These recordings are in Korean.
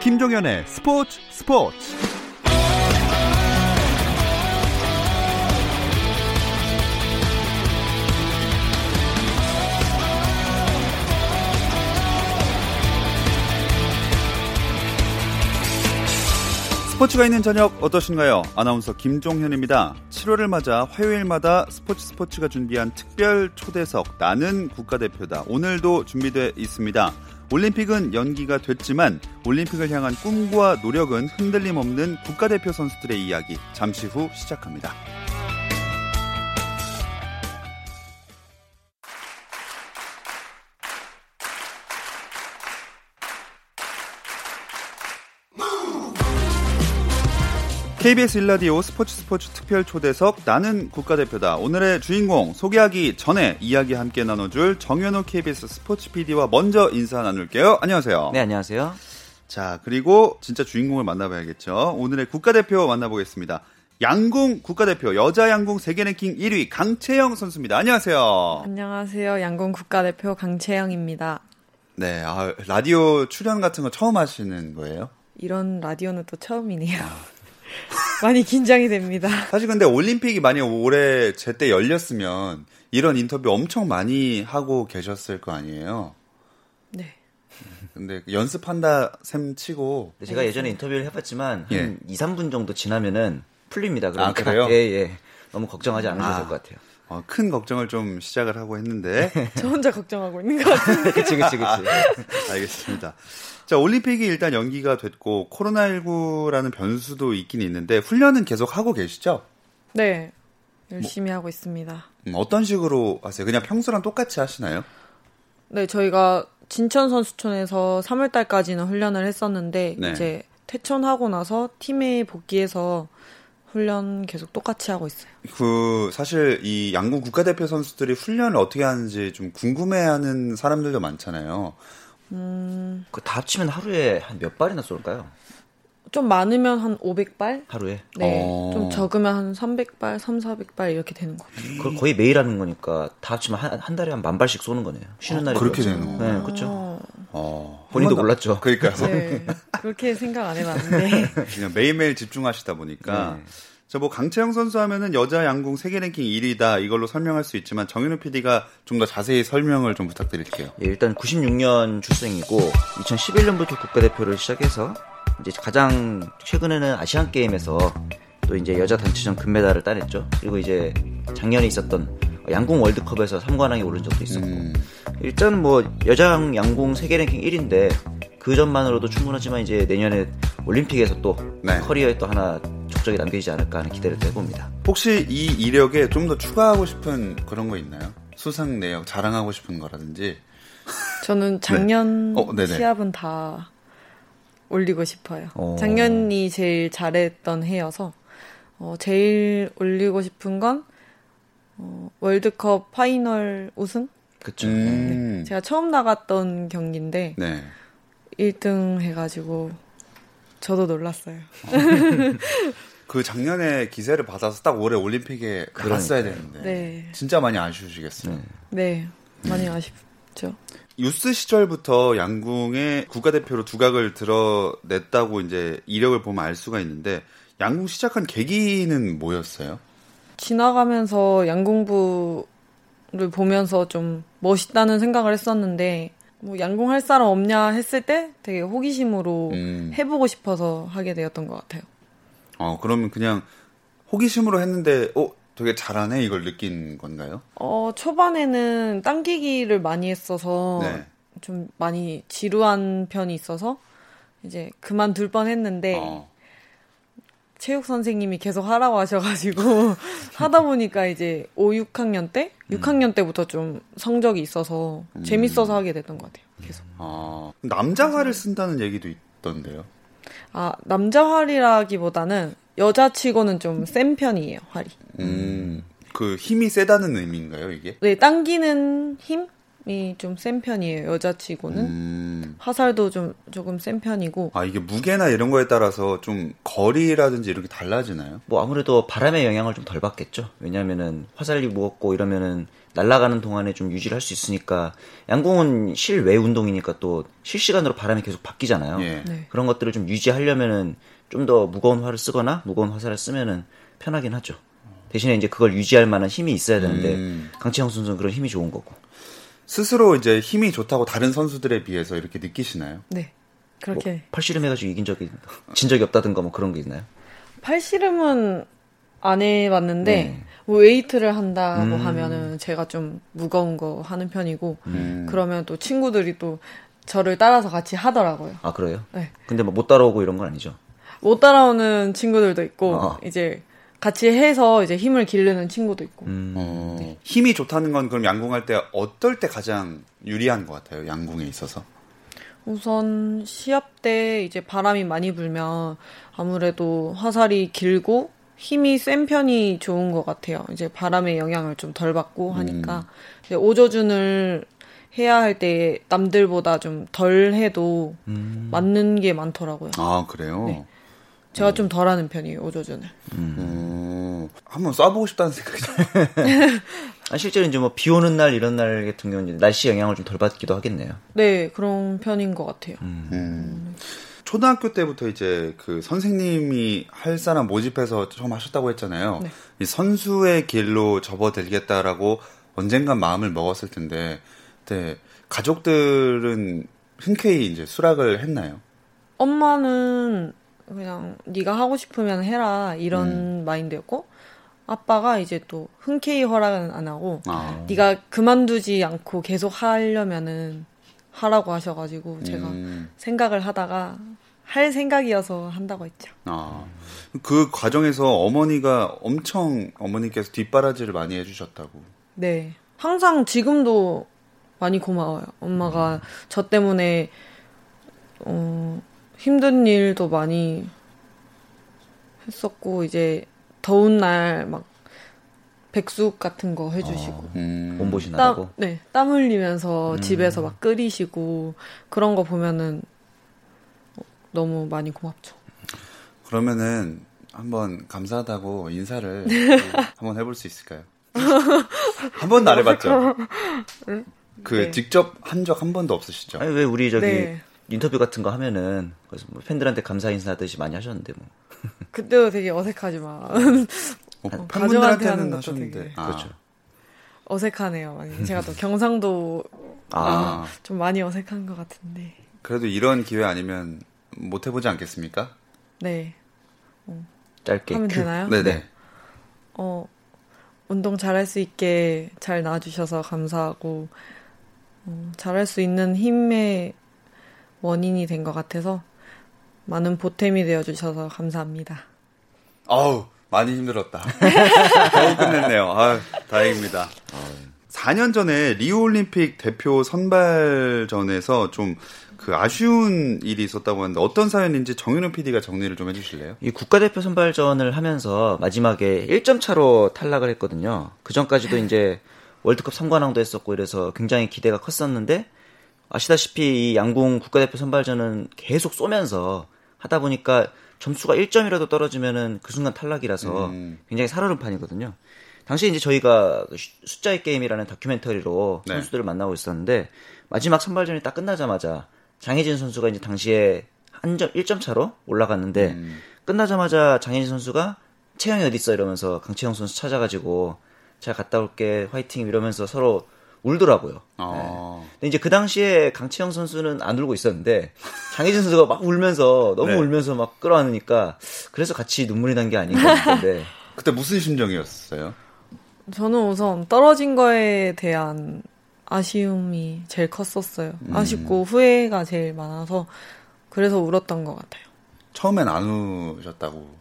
김종현의 스포츠 스포츠 스포츠가 있는 저녁 어떠신가요? 아나운서 김종현입니다. 7월을 맞아 화요일마다 스포츠 스포츠가 준비한 특별 초대석 나는 국가대표다. 오늘도 준비되어 있습니다. 올림픽은 연기가 됐지만 올림픽을 향한 꿈과 노력은 흔들림 없는 국가대표 선수들의 이야기 잠시 후 시작합니다. KBS 일라디오 스포츠 스포츠 특별 초대석 나는 국가대표다. 오늘의 주인공 소개하기 전에 이야기 함께 나눠줄 정현호 KBS 스포츠 PD와 먼저 인사 나눌게요. 안녕하세요. 네, 안녕하세요. 자, 그리고 진짜 주인공을 만나봐야겠죠. 오늘의 국가대표 만나보겠습니다. 양궁 국가대표 여자 양궁 세계 랭킹 1위 강채영 선수입니다. 안녕하세요. 안녕하세요. 양궁 국가대표 강채영입니다. 네, 아, 라디오 출연 같은 거 처음 하시는 거예요? 이런 라디오는 또 처음이네요. 많이 긴장이 됩니다. 사실 근데 올림픽이 만약 올해 제때 열렸으면 이런 인터뷰 엄청 많이 하고 계셨을 거 아니에요? 네. 근데 연습한다 셈 치고 제가 예전에 인터뷰를 해봤지만 한 예. 2, 3분 정도 지나면은 풀립니다. 아, 그래요? 예, 예. 너무 걱정하지 않으셔도 아. 될것 같아요. 어, 큰 걱정을 좀 시작을 하고 했는데 저 혼자 걱정하고 있는 것 같은데. 그치, 그치, 그치. 알겠습니다. 자, 올림픽이 일단 연기가 됐고 코로나19라는 변수도 있긴 있는데 훈련은 계속 하고 계시죠? 네. 열심히 하고 있습니다. 음, 어떤 식으로 하세요? 그냥 평소랑 똑같이 하시나요? 네, 저희가 진천 선수촌에서 3월 달까지는 훈련을 했었는데 네. 이제 퇴촌하고 나서 팀에 복귀해서 훈련 계속 똑같이 하고 있어요. 그 사실 이 양궁 국가대표 선수들이 훈련을 어떻게 하는지 좀 궁금해하는 사람들도 많잖아요. 그다 합치면 하루에 한 몇 발이나 쏠까요? 좀 많으면 한 500발? 하루에? 네. 어. 좀 적으면 한 300발, 3, 400발 이렇게 되는 것 같아요. 그걸 거의 매일 하는 거니까 다 합치면 한, 한 달에 한 만 발씩 쏘는 거네요. 쉬는 날이 그렇게. 되는 네, 그렇죠. 어, 어, 본인도 몰랐죠. 그러니까요. 네. 그렇게 생각 안 해봤는데. 그냥 매일매일 집중하시다 보니까. 네. 저뭐 강채영 선수 하면은 여자 양궁 세계 랭킹 1위다 이걸로 설명할 수 있지만 정현우 PD가 좀 더 자세히 설명을 좀 부탁드릴게요. 예, 일단 96년 출생이고 2011년부터 국가대표를 시작해서 이제 가장 최근에는 아시안 게임에서 또 이제 여자 단체전 금메달을 따냈죠. 그리고 이제 작년에 있었던 양궁 월드컵에서 3관왕에 오른 적도 있었고 음, 일단 뭐 여자 양궁 세계 랭킹 1인데 그 전만으로도 충분하지만 이제 내년에 올림픽에서 또 네. 커리어에 또 하나 족적이 남겨지지 않을까 하는 기대를 해봅니다. 혹시 이 이력에 좀 더 추가하고 싶은 그런 거 있나요? 수상 내역 자랑하고 싶은 거라든지. 저는 작년 어, 네네. 시합은 다 올리고 싶어요. 어. 작년이 제일 잘했던 해여서 어, 제일 올리고 싶은 건 어, 월드컵 파이널 우승? 그쵸. 음, 제가 처음 나갔던 경기인데 네. 1등 해가지고 저도 놀랐어요. 그 작년에 기세를 받아서 딱 올해 올림픽에 갔어야 되는데. 네, 진짜 많이 아쉬우시겠어요. 네 많이 아쉽죠. 유스 시절부터 양궁의 국가대표로 두각을 드러냈다고 이제 이력을 보면 알 수가 있는데 양궁 시작한 계기는 뭐였어요? 지나가면서 양궁부를 보면서 좀 멋있다는 생각을 했었는데 뭐 양궁 할 사람 없냐 했을 때 되게 호기심으로 음. 해보고 싶어서 하게 되었던 것 같아요. 어, 그러면 그냥 호기심으로 했는데, 어, 되게 잘하네? 이걸 느낀 건가요? 어, 초반에는 당기기를 많이 했어서 네. 좀 많이 지루한 편이 있어서 이제 그만둘 뻔 했는데 어, 체육 선생님이 계속 하라고 하셔가지고 하다 보니까 이제 5, 6학년 때, 음. 6학년 때부터 좀 성적이 있어서 재밌어서 하게 됐던 것 같아요. 계속. 어, 남자화를 쓴다는 얘기도 있던데요. 아 남자 활이라기보다는 여자치고는 좀 센 편이에요 활이. 음, 그 힘이 세다는 의미인가요, 이게? 네 당기는 힘이 좀 센 편이에요 여자치고는. 음, 음. 화살도 좀 조금 센 편이고. 아 이게 무게나 이런 거에 따라서 좀 거리라든지 이렇게 달라지나요? 뭐 아무래도 바람의 영향을 좀 덜 받겠죠. 왜냐하면은 화살이 무겁고 이러면은 날아가는 동안에 좀 유지를 할 수 있으니까 양궁은 실외 운동이니까 또 실시간으로 바람이 계속 바뀌잖아요. 예. 네. 그런 것들을 좀 유지하려면은 좀 더 무거운 활을 쓰거나 무거운 화살을 쓰면은 편하긴 하죠. 대신에 이제 그걸 유지할 만한 힘이 있어야 되는데 음. 강치영 선수는 그런 힘이 좋은 거고. 스스로 이제 힘이 좋다고 다른 선수들에 비해서 이렇게 느끼시나요? 네. 그렇게. 뭐 팔씨름 해가지고 이긴 적이, 진 적이 없다든가 뭐 그런 게 있나요? 팔씨름은 안 해봤는데, 네. 뭐 웨이트를 한다고 음. 하면은 제가 좀 무거운 거 하는 편이고, 음. 그러면 또 친구들이 또 저를 따라서 같이 하더라고요. 아, 그래요? 네. 근데 뭐 못 따라오고 이런 건 아니죠? 못 따라오는 친구들도 있고, 어. 이제 같이 해서 이제 힘을 기르는 친구도 있고. 음. 어, 네. 힘이 좋다는 건 그럼 양궁할 때 어떨 때 가장 유리한 것 같아요? 양궁에 있어서? 우선 시합 때 이제 바람이 많이 불면 아무래도 화살이 길고 힘이 센 편이 좋은 것 같아요. 이제 바람의 영향을 좀 덜 받고 하니까 음. 오조준을 해야 할 때 남들보다 좀 덜 해도 음. 맞는 게 많더라고요. 아 그래요? 네. 제가 좀 덜하는 편이에요 오조준을. 음. 음. 한번 쏴보고 싶다는 생각이 아, 실제로 이제 뭐 비 오는 날 이런 날 같은 경우는 날씨 영향을 좀 덜 받기도 하겠네요. 네 그런 편인 것 같아요. 음. 음. 초등학교 때부터 이제 그 선생님이 할 사람 모집해서 처음 하셨다고 했잖아요. 네. 이 선수의 길로 접어들겠다라고 언젠간 마음을 먹었을 텐데, 네, 가족들은 흔쾌히 이제 수락을 했나요? 엄마는 그냥 네가 하고 싶으면 해라 이런 음. 마인드였고 아빠가 이제 또 흔쾌히 허락은 안 하고 아. 네가 그만두지 않고 계속 하려면은 하라고 하셔가지고 제가 음. 생각을 하다가 할 생각이어서 한다고 했죠. 아, 그 과정에서 어머니가 엄청 어머니께서 뒷바라지를 많이 해주셨다고. 네, 항상 지금도 많이 고마워요. 엄마가 음. 저 때문에 어, 힘든 일도 많이 했었고 이제 더운 날 막 백숙 같은 거 해주시고 어, 음. 몸보신 하고 네, 땀 흘리면서 음. 집에서 막 끓이시고 그런 거 보면은 너무 많이 고맙죠. 그러면은 한번 감사하다고 인사를 한번 해볼 수 있을까요? 한 번도 안 해봤죠. 그 네. 직접 한 적 한 번도 없으시죠? 아니 왜 우리 저기 네. 인터뷰 같은 거 하면은 그래서 뭐 팬들한테 감사 인사하듯이 많이 하셨는데 뭐. 그때도 되게 어색하지만. 어, 팬분들한테는 하셨는데. 아. 그렇죠. 어색하네요. 많이. 제가 또 경상도 아. 좀 많이 어색한 것 같은데. 그래도 이런 기회 아니면 못 해보지 않겠습니까? 네. 어. 짧게 하면 큐. 되나요? 네네. 네. 어 운동 잘할 수 있게 잘 나와주셔서 감사하고 어, 잘할 수 있는 힘의 원인이 된 것 같아서 많은 보탬이 되어주셔서 감사합니다. 아우 많이 힘들었다. 겨우 끝냈네요. 아 다행입니다. 4년 전에 리우 올림픽 대표 선발전에서 좀 그 아쉬운 일이 있었다고 하는데 어떤 사연인지 정윤호 PD가 정리를 좀 해주실래요? 이 국가대표 선발전을 하면서 마지막에 1점 차로 탈락을 했거든요. 그 전까지도 이제 월드컵 3관왕도 했었고 이래서 굉장히 기대가 컸었는데 아시다시피 이 양궁 국가대표 선발전은 계속 쏘면서 하다 보니까 점수가 1점이라도 떨어지면은 그 순간 탈락이라서 음. 굉장히 살얼음 판이거든요. 당시 이제 저희가 그 숫자의 게임이라는 다큐멘터리로 네. 선수들을 만나고 있었는데 마지막 선발전이 딱 끝나자마자 장혜진 선수가 이제 당시에 한 점, 1점 차로 올라갔는데 음. 끝나자마자 장혜진 선수가 채영이 어디 있어 이러면서 강채영 선수 찾아가지고 잘 갔다 올게 화이팅 이러면서 서로 울더라고요. 어. 네. 근데 이제 그 당시에 강치영 선수는 안 울고 있었는데 장혜진 선수가 막 울면서 너무 네. 울면서 막 끌어안으니까 그래서 같이 눈물이 난 게 아닌가 싶은데 그때 무슨 심정이었어요? 저는 우선 떨어진 거에 대한 아쉬움이 제일 컸었어요. 음. 아쉽고 후회가 제일 많아서 그래서 울었던 것 같아요. 처음엔 안 우셨다고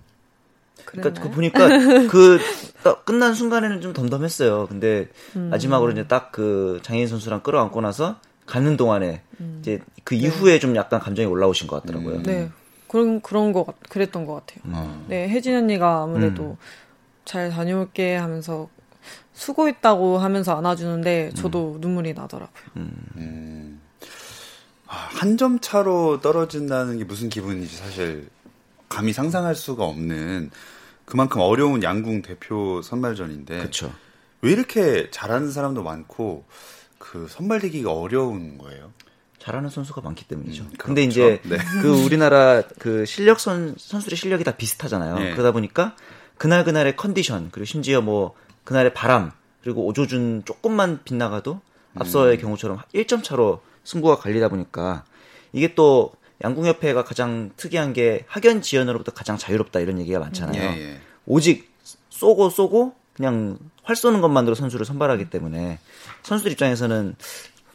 그러니까 그 보니까 그 끝난 순간에는 좀 덤덤했어요. 근데 음. 마지막으로 이제 딱 그 장혜인 선수랑 끌어안고 나서 가는 동안에 음. 이제 그 네. 이후에 네. 좀 약간 감정이 올라오신 것 같더라고요. 음. 네. 그런 그런 거 그랬던 것 같아요. 음. 네, 혜진 언니가 아무래도 음. 잘 다녀올게 하면서 수고했다고 하면서 안아주는데 저도 눈물이 나더라고요. 한 점 차로 떨어진다는 게 무슨 기분인지 사실 감히 상상할 수가 없는 그만큼 어려운 양궁 대표 선발전인데 그렇죠. 왜 이렇게 잘하는 사람도 많고 그 선발되기가 어려운 거예요? 잘하는 선수가 많기 때문이죠. 음, 근데 그렇죠. 이제 네. 그 우리나라 그 실력 선 선수들의 실력이 다 비슷하잖아요. 네. 그러다 보니까 그날 그날의 컨디션 그리고 심지어 뭐 그날의 바람 그리고 오조준 조금만 빗나가도 앞서의 음. 경우처럼 1점 차로 승부가 갈리다 보니까 이게 또 양궁협회가 가장 특이한 게 학연 지연으로부터 가장 자유롭다 이런 얘기가 많잖아요. 예, 예. 오직 쏘고 쏘고 그냥 활 쏘는 것만으로 선수를 선발하기 때문에 선수들 입장에서는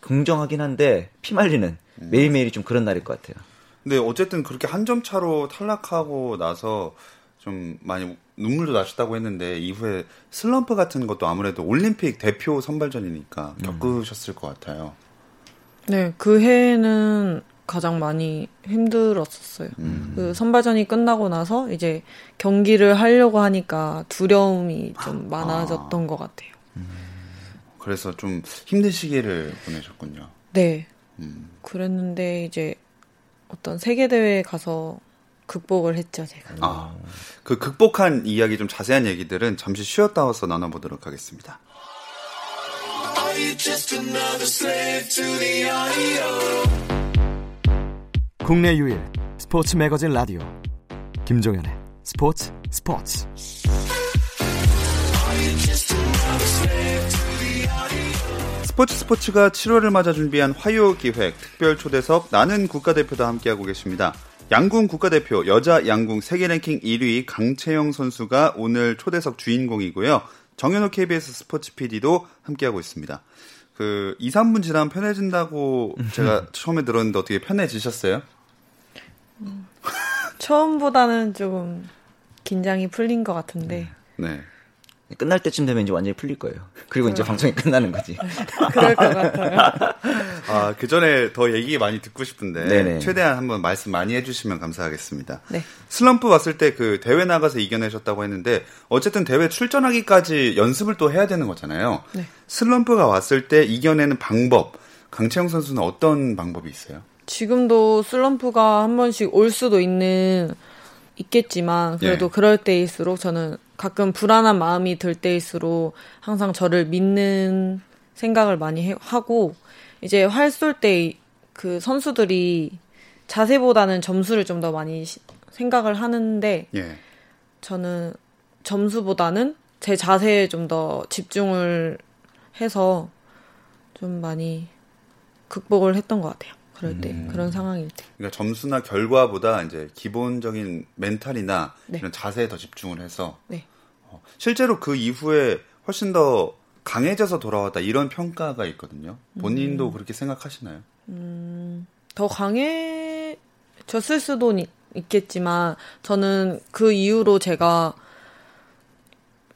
긍정하긴 한데 피말리는 음. 매일매일이 좀 그런 날일 것 같아요. 근데 어쨌든 그렇게 한 점 차로 탈락하고 나서 좀 많이 눈물도 나셨다고 했는데 이후에 슬럼프 같은 것도 아무래도 올림픽 대표 선발전이니까 겪으셨을 것 같아요. 네, 그 해에는 가장 많이 힘들었었어요. 그 선발전이 끝나고 나서 이제 경기를 하려고 하니까 두려움이 좀 많아졌던 것 같아요. 그래서 좀 힘든 시기를 보내셨군요. 네. 음. 그랬는데 이제 어떤 세계 대회에 가서 극복을 했죠, 제가. 아, 그 극복한 이야기 좀 자세한 얘기들은 잠시 쉬었다 와서 나눠보도록 하겠습니다. 국내 유일 스포츠 매거진 라디오 김종현의 스포츠 스포츠 스포츠 스포츠가 7월을 맞아 준비한 화요 기획 특별 초대석 나는 국가대표도 함께하고 계십니다. 양궁 국가대표 여자 양궁 세계 랭킹 1위 강채영 선수가 오늘 초대석 주인공이고요. 정현호 KBS 스포츠 PD도 함께하고 있습니다. 그 2, 3분 지나면 편해진다고 제가 처음에 들었는데 어떻게 편해지셨어요? 처음보다는 조금 긴장이 풀린 것 같은데 네. 끝날 때쯤 되면 이제 완전히 풀릴 거예요. 그리고 이제 방송이 끝나는 거지. 그럴 것 같아요. 아, 그 전에 더 얘기 많이 듣고 싶은데 네네. 최대한 한번 말씀 많이 해주시면 감사하겠습니다. 네. 슬럼프 왔을 때 그 대회 나가서 이겨내셨다고 했는데 어쨌든 대회 출전하기까지 연습을 또 해야 되는 거잖아요. 네. 슬럼프가 왔을 때 이겨내는 방법 강채영 선수는 어떤 방법이 있어요? 지금도 슬럼프가 한 번씩 올 수도 있는 있겠지만 그래도 예. 그럴 때일수록 저는 가끔 불안한 마음이 들 때일수록 항상 저를 믿는 생각을 많이 해- 하고 이제 활 쏠 때 그 선수들이 자세보다는 점수를 좀 더 많이 시- 생각을 하는데 예. 저는 점수보다는 제 자세에 좀 더 집중을 해서 좀 많이 극복을 했던 것 같아요. 그럴 때 음. 그런 상황일 때. 그러니까 점수나 결과보다 이제 기본적인 멘탈이나 네. 이런 자세에 더 집중을 해서 네. 어, 실제로 그 이후에 훨씬 더 강해져서 돌아왔다 이런 평가가 있거든요. 본인도 그렇게 생각하시나요? 더 강해졌을 수도 니- 있겠지만 저는 그 이후로 제가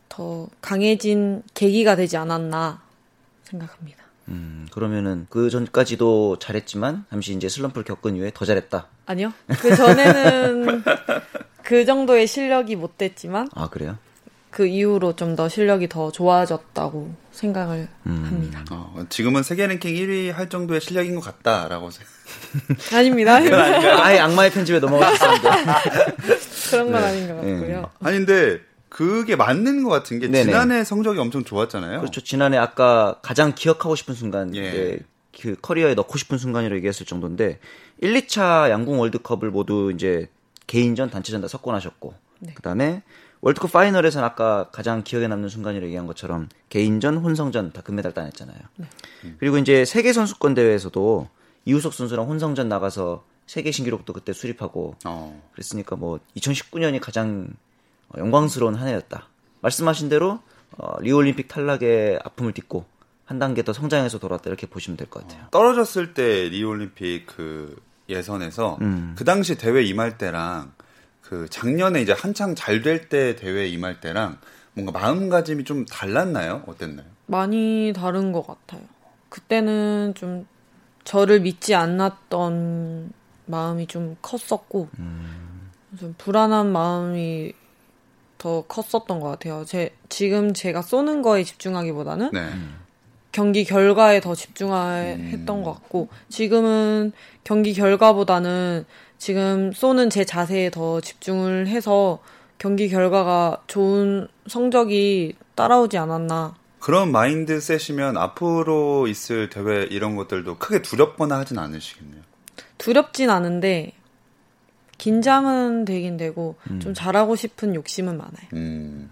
더 강해진 계기가 되지 않았나 생각합니다. 음, 그러면은 그 전까지도 잘했지만 잠시 이제 슬럼프를 겪은 이후에 더 잘했다. 아니요. 그 전에는 그 정도의 실력이 못 됐지만 아 그래요? 그 이후로 좀 더 실력이 더 좋아졌다고 생각을 합니다. 어, 지금은 세계 랭킹 1위 할 정도의 실력인 것 같다라고 생각- 아닙니다. 아예 악마의 편집에 넘어갔었는데. 그런 건 아닌 것 네. 같고요. 아니 근데 그게 맞는 것 같은 게 네네. 지난해 성적이 엄청 좋았잖아요. 그렇죠. 지난해 아까 가장 기억하고 싶은 순간, 예. 이제 그 커리어에 넣고 싶은 순간이라고 얘기했을 정도인데 1, 2차 양궁 월드컵을 모두 이제 개인전, 단체전 다 석권하셨고 네. 그다음에 월드컵 파이널에서는 아까 가장 기억에 남는 순간이라고 얘기한 것처럼 개인전, 혼성전 다 금메달 따냈잖아요. 그리고 이제 세계 선수권 대회에서도 이우석 선수랑 혼성전 나가서 세계 신기록도 그때 수립하고 어. 그랬으니까 뭐 2019년이 가장 어, 영광스러운 한 해였다. 말씀하신 대로 어, 리올림픽 탈락의 아픔을 딛고 한 단계 더 성장해서 돌아왔다 이렇게 보시면 될 것 같아요. 떨어졌을 때 리올림픽 그 예선에서 음. 그 당시 대회 임할 때랑 그 작년에 이제 한창 잘 될 때 대회 임할 때랑 뭔가 마음가짐이 좀 달랐나요? 어땠나요? 많이 다른 것 같아요. 그때는 좀 저를 믿지 않았던 마음이 좀 컸었고, 좀 불안한 마음이 더 컸었던 것 같아요. 제, 지금 제가 쏘는 거에 집중하기보다는 네. 경기 결과에 더 집중했던 것 같고 지금은 경기 결과보다는 지금 쏘는 제 자세에 더 집중을 해서 경기 결과가 좋은 성적이 따라오지 않았나. 그런 마인드셋이면 앞으로 있을 대회 이런 것들도 크게 두렵거나 하진 않으시겠네요. 두렵진 않은데 긴장은 되긴 되고 음. 좀 잘하고 싶은 욕심은 많아요. 음.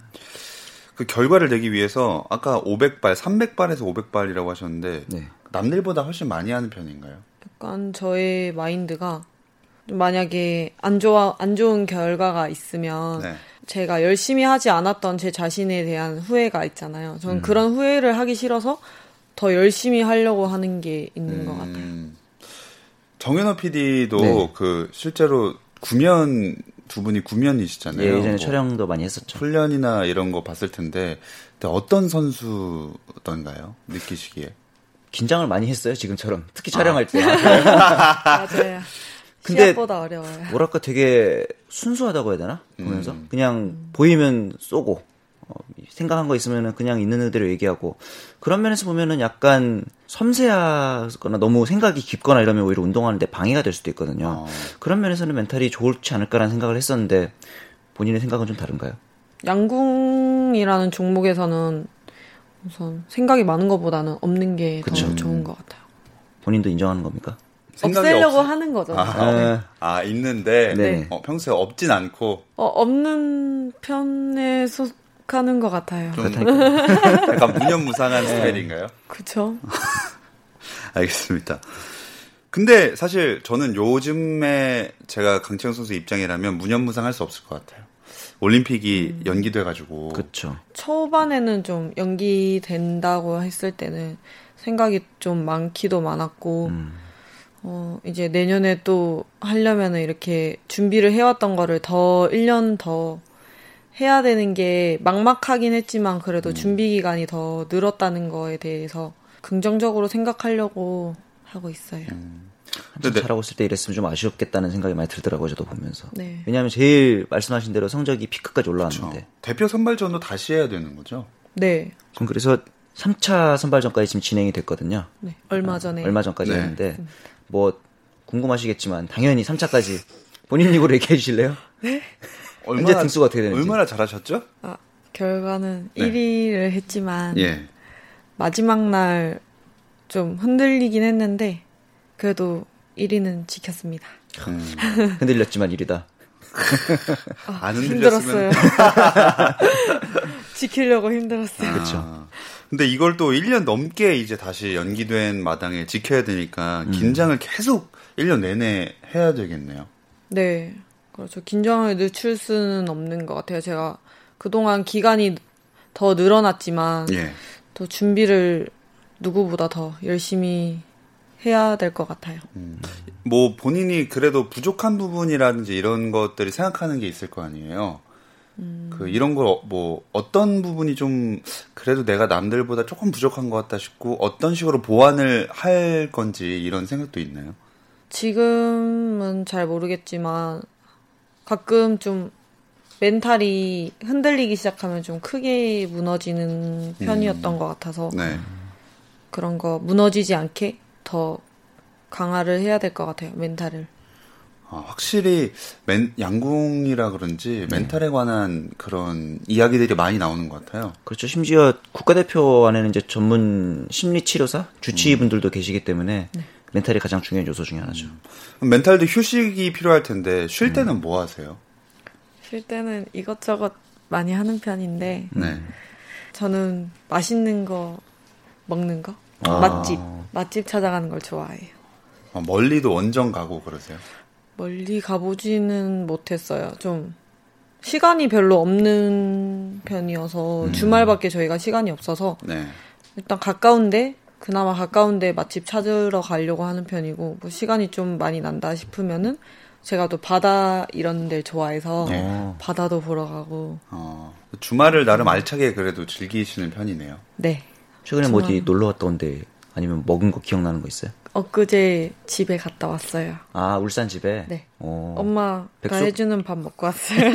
그 결과를 내기 위해서 아까 500발, 300발에서 500발이라고 하셨는데 네. 남들보다 훨씬 많이 하는 편인가요? 약간 저의 마인드가 만약에 안 좋아 안 좋은 결과가 있으면 네. 제가 열심히 하지 않았던 제 자신에 대한 후회가 있잖아요. 음. 저는 그런 후회를 하기 싫어서 더 열심히 하려고 하는 게 있는 것 같아요. 음. 정현호 PD도 네. 그 실제로 구면 두 분이 구면이시잖아요. 예, 예전에 뭐 촬영도 많이 했었죠. 훈련이나 이런 거 봤을 텐데 근데 어떤 선수던가요? 느끼시기에? 긴장을 많이 했어요, 지금처럼. 특히 촬영할 때. 맞아요. 근데- 시합보다 어려워요. 뭐랄까 되게 순수하다고 해야 되나? 보면서. 음. 그냥 보이면 쏘고, 어, 생각한 거 있으면 그냥 있는 그대로 얘기하고. 그런 면에서 보면은 약간 섬세하거나 너무 생각이 깊거나 이러면 오히려 운동하는데 방해가 될 수도 있거든요. 어. 그런 면에서는 멘탈이 좋지 않을까라는 생각을 했었는데, 본인의 생각은 좀 다른가요? 양궁이라는 종목에서는 우선 생각이 많은 것보다는 없는 게 더. 좋은 것 같아요. 본인도 인정하는 겁니까? 없애려고 없- 하는 거죠. 아, 아, 있는데 네. 어, 평소에 없진 않고 어, 없는 편에 속하는 것 같아요. 좀 약간 무념무상한 네. 스타일인가요? 그쵸? 알겠습니다. 근데 사실 저는 요즘에 제가 강채영 선수 입장이라면 무념무상할 수 없을 것 같아요. 올림픽이 연기돼가지고 그렇죠. 초반에는 좀 연기된다고 했을 때는 생각이 좀 많기도 많았고, 음. 어, 이제 내년에 또 하려면은 이렇게 준비를 해왔던 거를 더 1년 더 해야 되는 게 막막하긴 했지만 그래도 준비 기간이 더 늘었다는 거에 대해서 긍정적으로 생각하려고 하고 있어요. 한참 네. 잘하고 있을 때 이랬으면 좀 아쉬웠겠다는 생각이 많이 들더라고요, 저도 보면서. 네. 왜냐하면 제일 말씀하신 대로 성적이 피크까지 그렇죠. 올라왔는데. 대표 선발전도 다시 해야 되는 거죠. 네. 그럼 그래서 3차 선발전까지 지금 진행이 됐거든요. 네. 얼마 전에. 얼마 전까지 네. 했는데 뭐 궁금하시겠지만 당연히 3차까지 본인 입으로 얘기해 주실래요? 현재 등수가 어떻게 되는지. 얼마나 잘하셨죠? 아, 결과는 네. 1위를 했지만 예. 마지막 날 좀 흔들리긴 했는데 그래도 1위는 지켰습니다. 음, 흔들렸지만 1위다. 안 힘들었어요. 흔들렸으면 지키려고 힘들었어요. 그쵸. 아, 근데 이걸 또 1년 넘게 이제 다시 연기된 마당에 지켜야 되니까 긴장을 계속 1년 내내 해야 되겠네요. 네. 그렇죠. 긴장을 늦출 수는 없는 것 같아요. 제가 그동안 기간이 더 늘어났지만 예. 또 준비를 누구보다 더 열심히 해야 될 것 같아요. 뭐 본인이 그래도 부족한 부분이라든지 이런 것들이 생각하는 게 있을 거 아니에요. 그 이런 걸 뭐 어떤 부분이 좀 그래도 내가 남들보다 조금 부족한 것 같다 싶고 어떤 식으로 보완을 할 건지 이런 생각도 있나요? 지금은 잘 모르겠지만 가끔 좀 멘탈이 흔들리기 시작하면 좀 크게 무너지는 편이었던 것 같아서 네. 그런 거 무너지지 않게 더 강화를 해야 될 것 같아요 멘탈을. 아, 확실히 멘, 양궁이라 그런지 멘탈에 관한 그런 이야기들이 많이 나오는 것 같아요. 그렇죠. 심지어 국가대표 안에는 이제 전문 심리 치료사, 주치의분들도 계시기 때문에 멘탈이 가장 중요한 요소 중에 하나죠. 그럼 멘탈도 휴식이 필요할 텐데 쉴 때는 뭐 하세요? 쉴 때는 이것저것 많이 하는 편인데 네. 저는 맛있는 거 먹는 거 아. 맛집 맛집 찾아가는 걸 좋아해요. 어, 멀리도 원정 가고 그러세요? 멀리 가보지는 못했어요. 좀 시간이 별로 없는 편이어서 주말밖에 저희가 시간이 없어서 네. 일단 가까운데 그나마 가까운데 맛집 찾으러 가려고 하는 편이고 뭐 시간이 좀 많이 난다 싶으면은 제가 또 바다 이런 데를 좋아해서 네. 바다도 보러 가고 어, 주말을 나름 알차게 그래도 즐기시는 편이네요. 네 최근에 뭐 어디 정말. 놀러 갔다 온데 아니면 먹은 거 기억나는 거 있어요? 엊그제 집에 갔다 왔어요. 아 울산 집에. 네. 어. 엄마가 백숙? 해주는 밥 먹고 왔어요.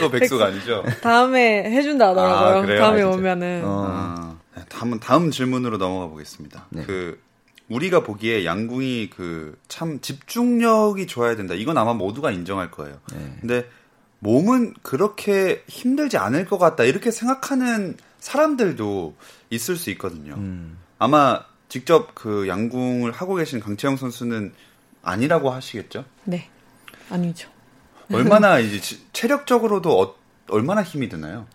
또 백수가 아니죠? 다음에 해준다 아, 하더라고요. 그래요? 다음에 아? 오면은 어. 아, 네, 다음 다음 질문으로 넘어가 보겠습니다. 네. 그 우리가 보기에 양궁이 그 참 집중력이 좋아야 된다. 이건 아마 모두가 인정할 거예요. 네. 근데 몸은 그렇게 힘들지 않을 것 같다. 이렇게 생각하는 사람들도 있을 수 있거든요. 음. 아마 직접 그 양궁을 하고 계신 강채영 선수는 아니라고 하시겠죠? 네. 아니죠. 얼마나 이제 지- 체력적으로도 어- 얼마나 힘이 드나요?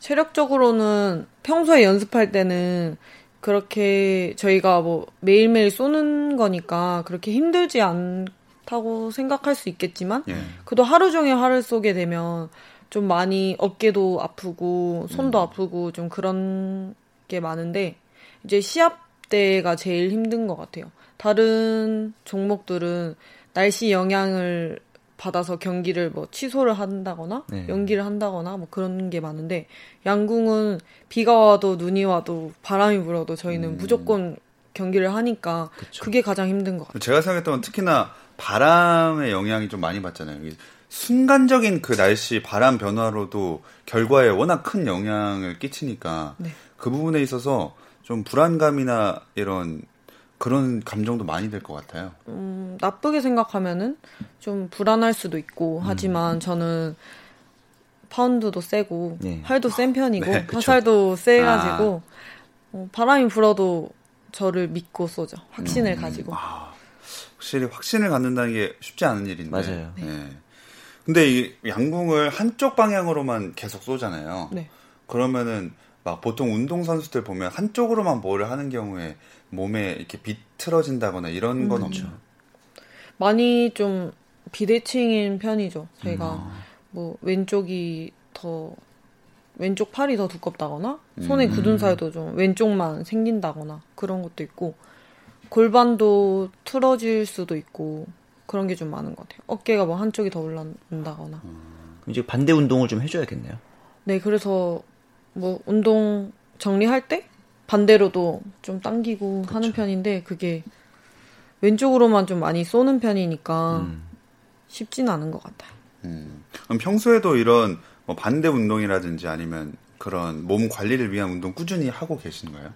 체력적으로는 평소에 연습할 때는 그렇게 저희가 뭐 매일매일 쏘는 거니까 그렇게 힘들지 않다고 생각할 수 있겠지만 예. 그래도 하루 종일 활을 쏘게 되면 좀 많이 어깨도 아프고 손도 아프고 좀 그런 게 많은데 이제 시합 때가 제일 힘든 것 같아요. 다른 종목들은 날씨 영향을 받아서 경기를 뭐 취소를 한다거나 네. 연기를 한다거나 뭐 그런 게 많은데 양궁은 비가 와도 눈이 와도 바람이 불어도 저희는 무조건 경기를 하니까 그게 가장 힘든 것 같아요. 제가 생각했던 건 특히나 바람의 영향이 좀 많이 받잖아요. 이 순간적인 그 날씨 바람 변화로도 결과에 워낙 큰 영향을 끼치니까 네. 그 부분에 있어서 좀 불안감이나 이런 그런 감정도 많이 될것 같아요. 음, 나쁘게 생각하면은 좀 불안할 수도 있고 하지만 저는 파운드도 세고 네. 활도 센 편이고 네. 화살도 세가지고 어, 바람이 불어도 저를 믿고 쏘죠 확신을 가지고 확실히 확신을 갖는다는 게 쉽지 않은 일인데. 맞아요. 예. 근데 이 양궁을 한쪽 방향으로만 계속 쏘잖아요. 네. 그러면은 막 보통 운동 선수들 보면 한쪽으로만 뭘 하는 경우에 몸에 이렇게 비틀어진다거나 이런 건 없죠. 많이 좀 비대칭인 편이죠 저희가 뭐 왼쪽이 더 왼쪽 팔이 더 두껍다거나 손에 굳은 살도 좀 왼쪽만 생긴다거나 그런 것도 있고 골반도 틀어질 수도 있고 그런 게 좀 많은 것 같아요. 어깨가 뭐 한쪽이 더 올라온다거나. 그럼 이제 반대 운동을 좀 해줘야겠네요. 네, 그래서 뭐 운동 정리할 때 반대로도 좀 당기고 하는 편인데 그게 왼쪽으로만 좀 많이 쏘는 편이니까 쉽지는 않은 것 같아요. 음. 그럼 평소에도 이런 뭐 반대 운동이라든지 아니면 그런 몸 관리를 위한 운동 꾸준히 하고 계신가요?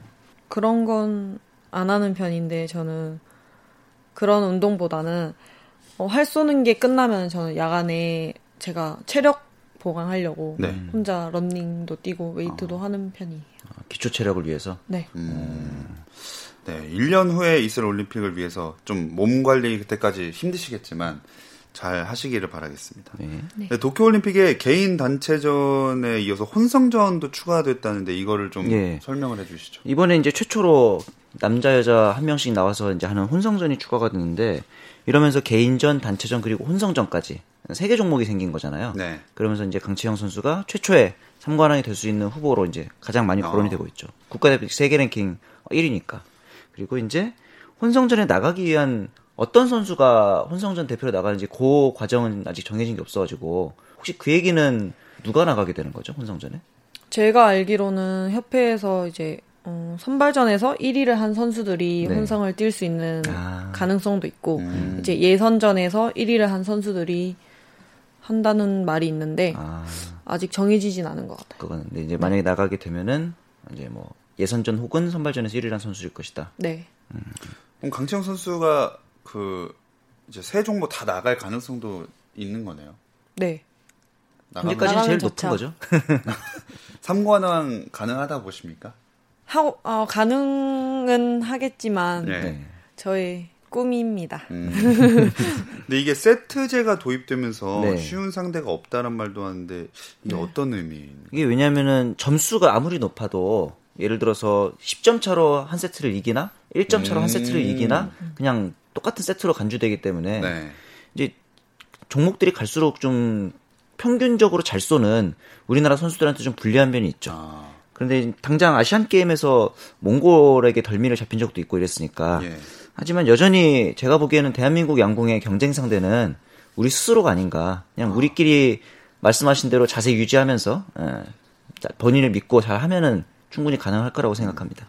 그런 건 안 하는 편인데 저는 그런 운동보다는 어, 활 쏘는 게 끝나면 저는 야간에 제가 체력 보강하려고 네. 혼자 런닝도 뛰고 웨이트도 하는 편이에요. 아, 기초 체력을 위해서. 네. 네, 1년 후에 있을 올림픽을 위해서 좀 몸 관리 그때까지 힘드시겠지만 잘 하시기를 바라겠습니다. 네. 네, 도쿄올림픽에 개인 단체전에 이어서 혼성전도 추가됐다는데 이거를 좀 예. 설명을 해주시죠. 이번에 이제 최초로 남자 여자 한 명씩 나와서 이제 하는 혼성전이 추가가 됐는데 이러면서 개인전, 단체전 그리고 혼성전까지 세 개 종목이 생긴 거잖아요. 네. 그러면서 이제 강채영 선수가 최초의 3관왕이 될 수 있는 후보로 이제 가장 많이 거론이 어. 되고 있죠. 국가대표 세계 랭킹 1위니까. 그리고 이제 혼성전에 나가기 위한 어떤 선수가 혼성전 대표로 나가는지 그 과정은 아직 정해진 게 없어가지고 혹시 그 얘기는 누가 나가게 되는 거죠 혼성전에? 제가 알기로는 협회에서 이제 어, 선발전에서 1위를 한 선수들이 네. 혼성을 뛸 수 있는 아. 가능성도 있고 음. 이제 예선전에서 1위를 한 선수들이 한다는 말이 있는데 아 아직 정해지진 않은 것 같아요. 그거는 근데 이제 만약에 나가게 되면은 이제 뭐 예선전 혹은 선발전에서 1위란 선수일 것이다. 네. 그럼 강채영 선수가 그 이제 세 종목 다 나갈 가능성도 있는 거네요. 네. 현재까지 제일 나가면 높은 좋죠. 거죠. 3관왕 가능하다 보십니까? 하고 어, 가능은 하겠지만 네. 네. 저의 꿈입니다. 음. 근데 이게 세트제가 도입되면서 네. 쉬운 상대가 없다는 말도 하는데 이게 어떤 의미인가요? 이게 왜냐면은 점수가 아무리 높아도 예를 들어서 10점 차로 한 세트를 이기나 1점 차로 한 음. 세트를 이기나 그냥 똑같은 세트로 간주되기 때문에 네. 이제 종목들이 갈수록 좀 평균적으로 잘 쏘는 우리나라 선수들한테 좀 불리한 면이 있죠. 아, 그런데 당장 아시안 게임에서 몽골에게 덜미를 잡힌 적도 있고 이랬으니까 예. 하지만 여전히 제가 보기에는 대한민국 양궁의 경쟁 상대는 우리 스스로가 아닌가. 그냥 우리끼리 말씀하신 대로 자세 유지하면서 예, 자, 본인을 믿고 잘 하면은 충분히 가능할 거라고 생각합니다.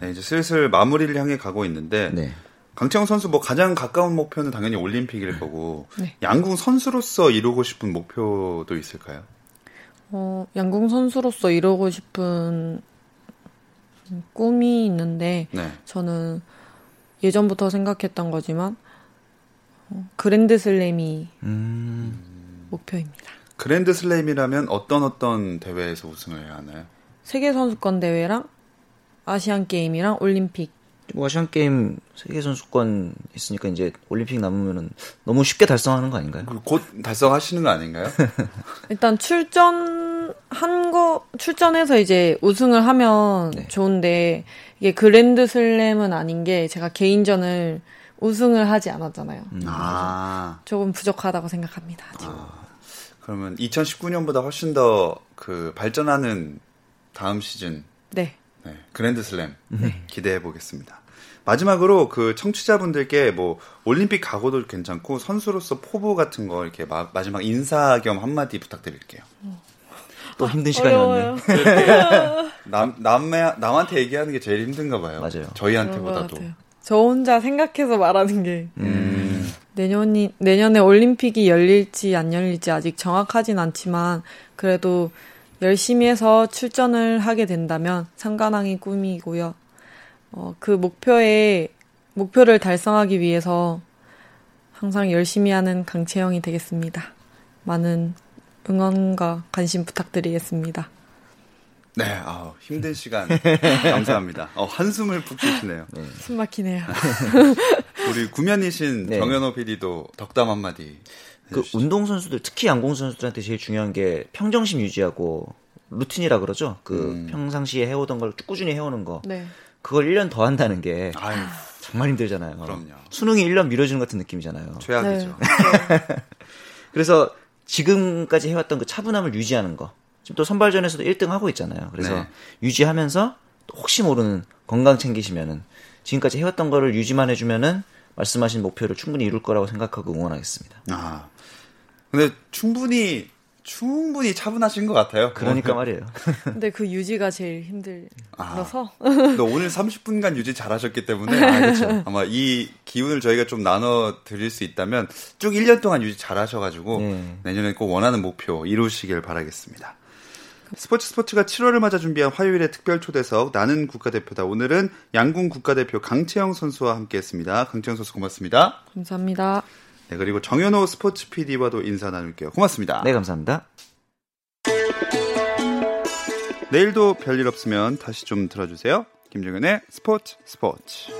네, 이제 슬슬 마무리를 향해 가고 있는데 네. 강채영 선수 뭐 가장 가까운 목표는 당연히 올림픽일 거고 네. 양궁 선수로서 이루고 싶은 목표도 있을까요? 어, 양궁 선수로서 이루고 싶은 꿈이 있는데 네. 저는 예전부터 생각했던 거지만 어, 그랜드 슬램이 음, 목표입니다. 그랜드 슬램이라면 어떤 어떤 대회에서 우승을 해야 하나요? 세계 선수권 대회랑 아시안 게임이랑 올림픽 뭐 아시안 게임 세계 선수권 있으니까 이제 올림픽 남으면은 너무 쉽게 달성하는 거 아닌가요? 곧 달성하시는 거 아닌가요? 일단 출전한 거 출전해서 이제 우승을 하면 네. 좋은데 이게 그랜드 슬램은 아닌 게 제가 개인전을 우승을 하지 않았잖아요. 아, 조금 부족하다고 생각합니다. 아직. 그러면 2019년보다 훨씬 더 그 발전하는 다음 시즌 네. 네, 그랜드 슬램 기대해 보겠습니다. 마지막으로 그 청취자분들께 뭐 올림픽 각오도 괜찮고 선수로서 포부 같은 거 이렇게 마, 마지막 인사 겸 한마디 부탁드릴게요. 또 힘든 시간이었네. 남 남의 남한테 얘기하는 게 제일 힘든가 봐요. 맞아요. 저희한테보다도. 저 혼자 생각해서 말하는 게 음. 내년이 내년에 올림픽이 열릴지 안 열릴지 아직 정확하진 않지만 그래도 열심히 해서 출전을 하게 된다면 상관왕이 꿈이고요. 어, 그 목표에 목표를 달성하기 위해서 항상 열심히 하는 강채영이 되겠습니다. 많은 응원과 관심 부탁드리겠습니다. 네, 아우, 힘든 시간 감사합니다. 어, 한숨을 푹 쉬시네요. 숨 막히네요. 우리 구면이신 네. 정현호 PD도 덕담 한마디. 그. 운동 선수들 특히 양궁 선수들한테 제일 중요한 게 평정심 유지하고 루틴이라 그러죠. 그 음. 평상시에 해오던 걸쭉 꾸준히 해오는 거. 네. 그걸 1년 더 한다는 게 아유, 정말 힘들잖아요. 그럼요. 수능이 1년 미뤄지는 것 같은 느낌이잖아요. 최악이죠. 그래서 지금까지 해왔던 그 차분함을 유지하는 거. 지금 또 선발전에서도 1등 하고 있잖아요. 그래서 네. 유지하면서 또 혹시 모르는 건강 챙기시면은 지금까지 해왔던 거를 유지만 해주면은 말씀하신 목표를 충분히 이룰 거라고 생각하고 응원하겠습니다. 아, 근데 충분히 충분히 차분하신 것 같아요. 그러니까 말이에요. 근데 그 유지가 제일 힘들어서 근데 오늘 30분간 유지 잘하셨기 때문에 아마 이 기운을 저희가 좀 나눠 드릴 수 있다면 쭉 1년 동안 유지 잘하셔가지고 네. 내년에 꼭 원하는 목표 이루시길 바라겠습니다. 스포츠 스포츠가 7월을 맞아 준비한 화요일의 특별 초대석 나는 국가대표다. 오늘은 양궁 국가대표 강채영 선수와 함께했습니다. 강채영 선수 고맙습니다. 감사합니다. 네 그리고 정현호 스포츠 PD와도 인사 나눌게요. 고맙습니다. 네, 감사합니다. 내일도 별일 없으면 다시 좀 들어주세요. 김정현의 스포츠 스포츠.